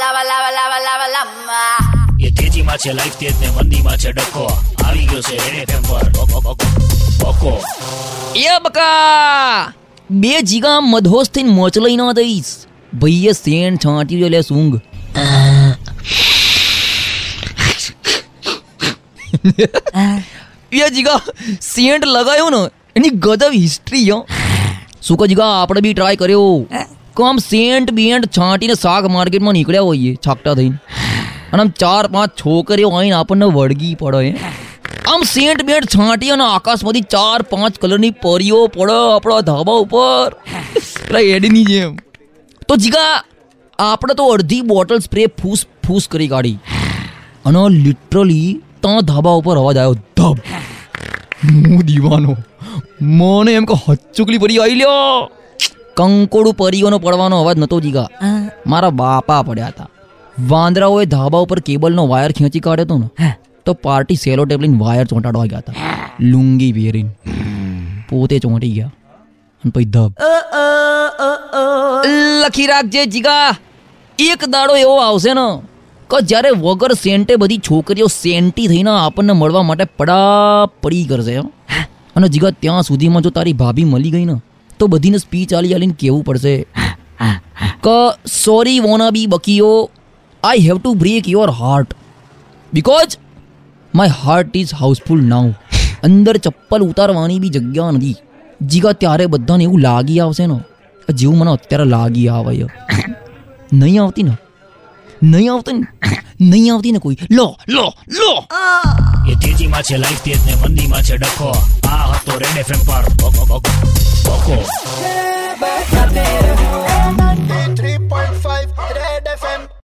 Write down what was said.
Lava, લાવા લાવા લાવા lava. એ તેજીમાં છે લાઈફ તેજ ને મંદીમાં છે ડકો. આવી ગયો છે રેડ એફએમ પર. બકો, એ બકા બે જીગા મધોસ થઈને મોચલાઈ ના દઈશ ભાઈએ સેન છાંટ્યું લે સૂંઘ. એ જીગા સેન્ટ લગાયો ને એની ગજબ હિસ્ટ્રી હો. સુકો જીગા આપણે બી ટ્રાય કર્યો. આમ સેન્ટ બેન્ટ છાંટીને શાક માર્કેટમાં નીકળ્યા હોઈએ છાકટા થઈને. અને આમ ચાર પાંચ છોકરીઓ આવીને આપણને વળગી પડે. આમ સેન્ટ બેન્ટ છાંટી અને આકાશમાંથી ચાર પાંચ કલરની પરીઓ પડે આપણા ધાબા ઉપર. પેલા એડની જેમ. તો જીગા, આપણે તો અડધી બોટલ સ્પ્રે ફૂસ ફૂસ કરી કાઢી. અને લિટરલી ત્યાં ધાબા ઉપર અવાજ આવ્યો, ધબ. હું દીવાનો. મને એમ કે હચુકલી ભરી આવી લ્યો. કંકોડું પરીઓનો પડવાનો અવાજ નતો જીગા. મારા બાપા પડ્યા હતા. વાંદરાઓએ ધાબા ઉપર કેબલનો વાયર ખેંચી કાઢ્યો હતો ને તો પાર્ટી સેલો ટેબલીન વાયર ચોંટાડવા ગયા હતા. લુંગી પહેરીને. પોતે ચોંટી ગયા. અને પછી ધબ. લખી રાખજે જીગા. એક દાડો એવો આવશે ને કે જ્યારે વગર સેન્ટે બધી છોકરીઓ સેન્ટી થઈને આપણને મળવા માટે પડા પડી કરશે. અને જીગા ત્યાં સુધીમાં જો તારી ભાભી મળી ગઈ ને તો બધીને સ્પીચ આલી આલીને કહેવું પડશે. કે sorry wanna be બકીઓ I have to break your heart because my heart is housefull now અંદર ચપ્પલ ઉતારવાની બી જગ્યા નથી. જીગા ત્યારે બધાને એવું લાગી આવશે ને. જેવું મને અત્યારે લાગી આવે. નહીં આવતી ને. નહીં આવતી ને. નહીં આવતી ને કોઈ. લો લો લો. તેજીમાં છે, લાઈફ તેજ ને મંદીમાં છે ડકો આ હતો રેડ એફએમ પર. ભોકો ભોકો બકો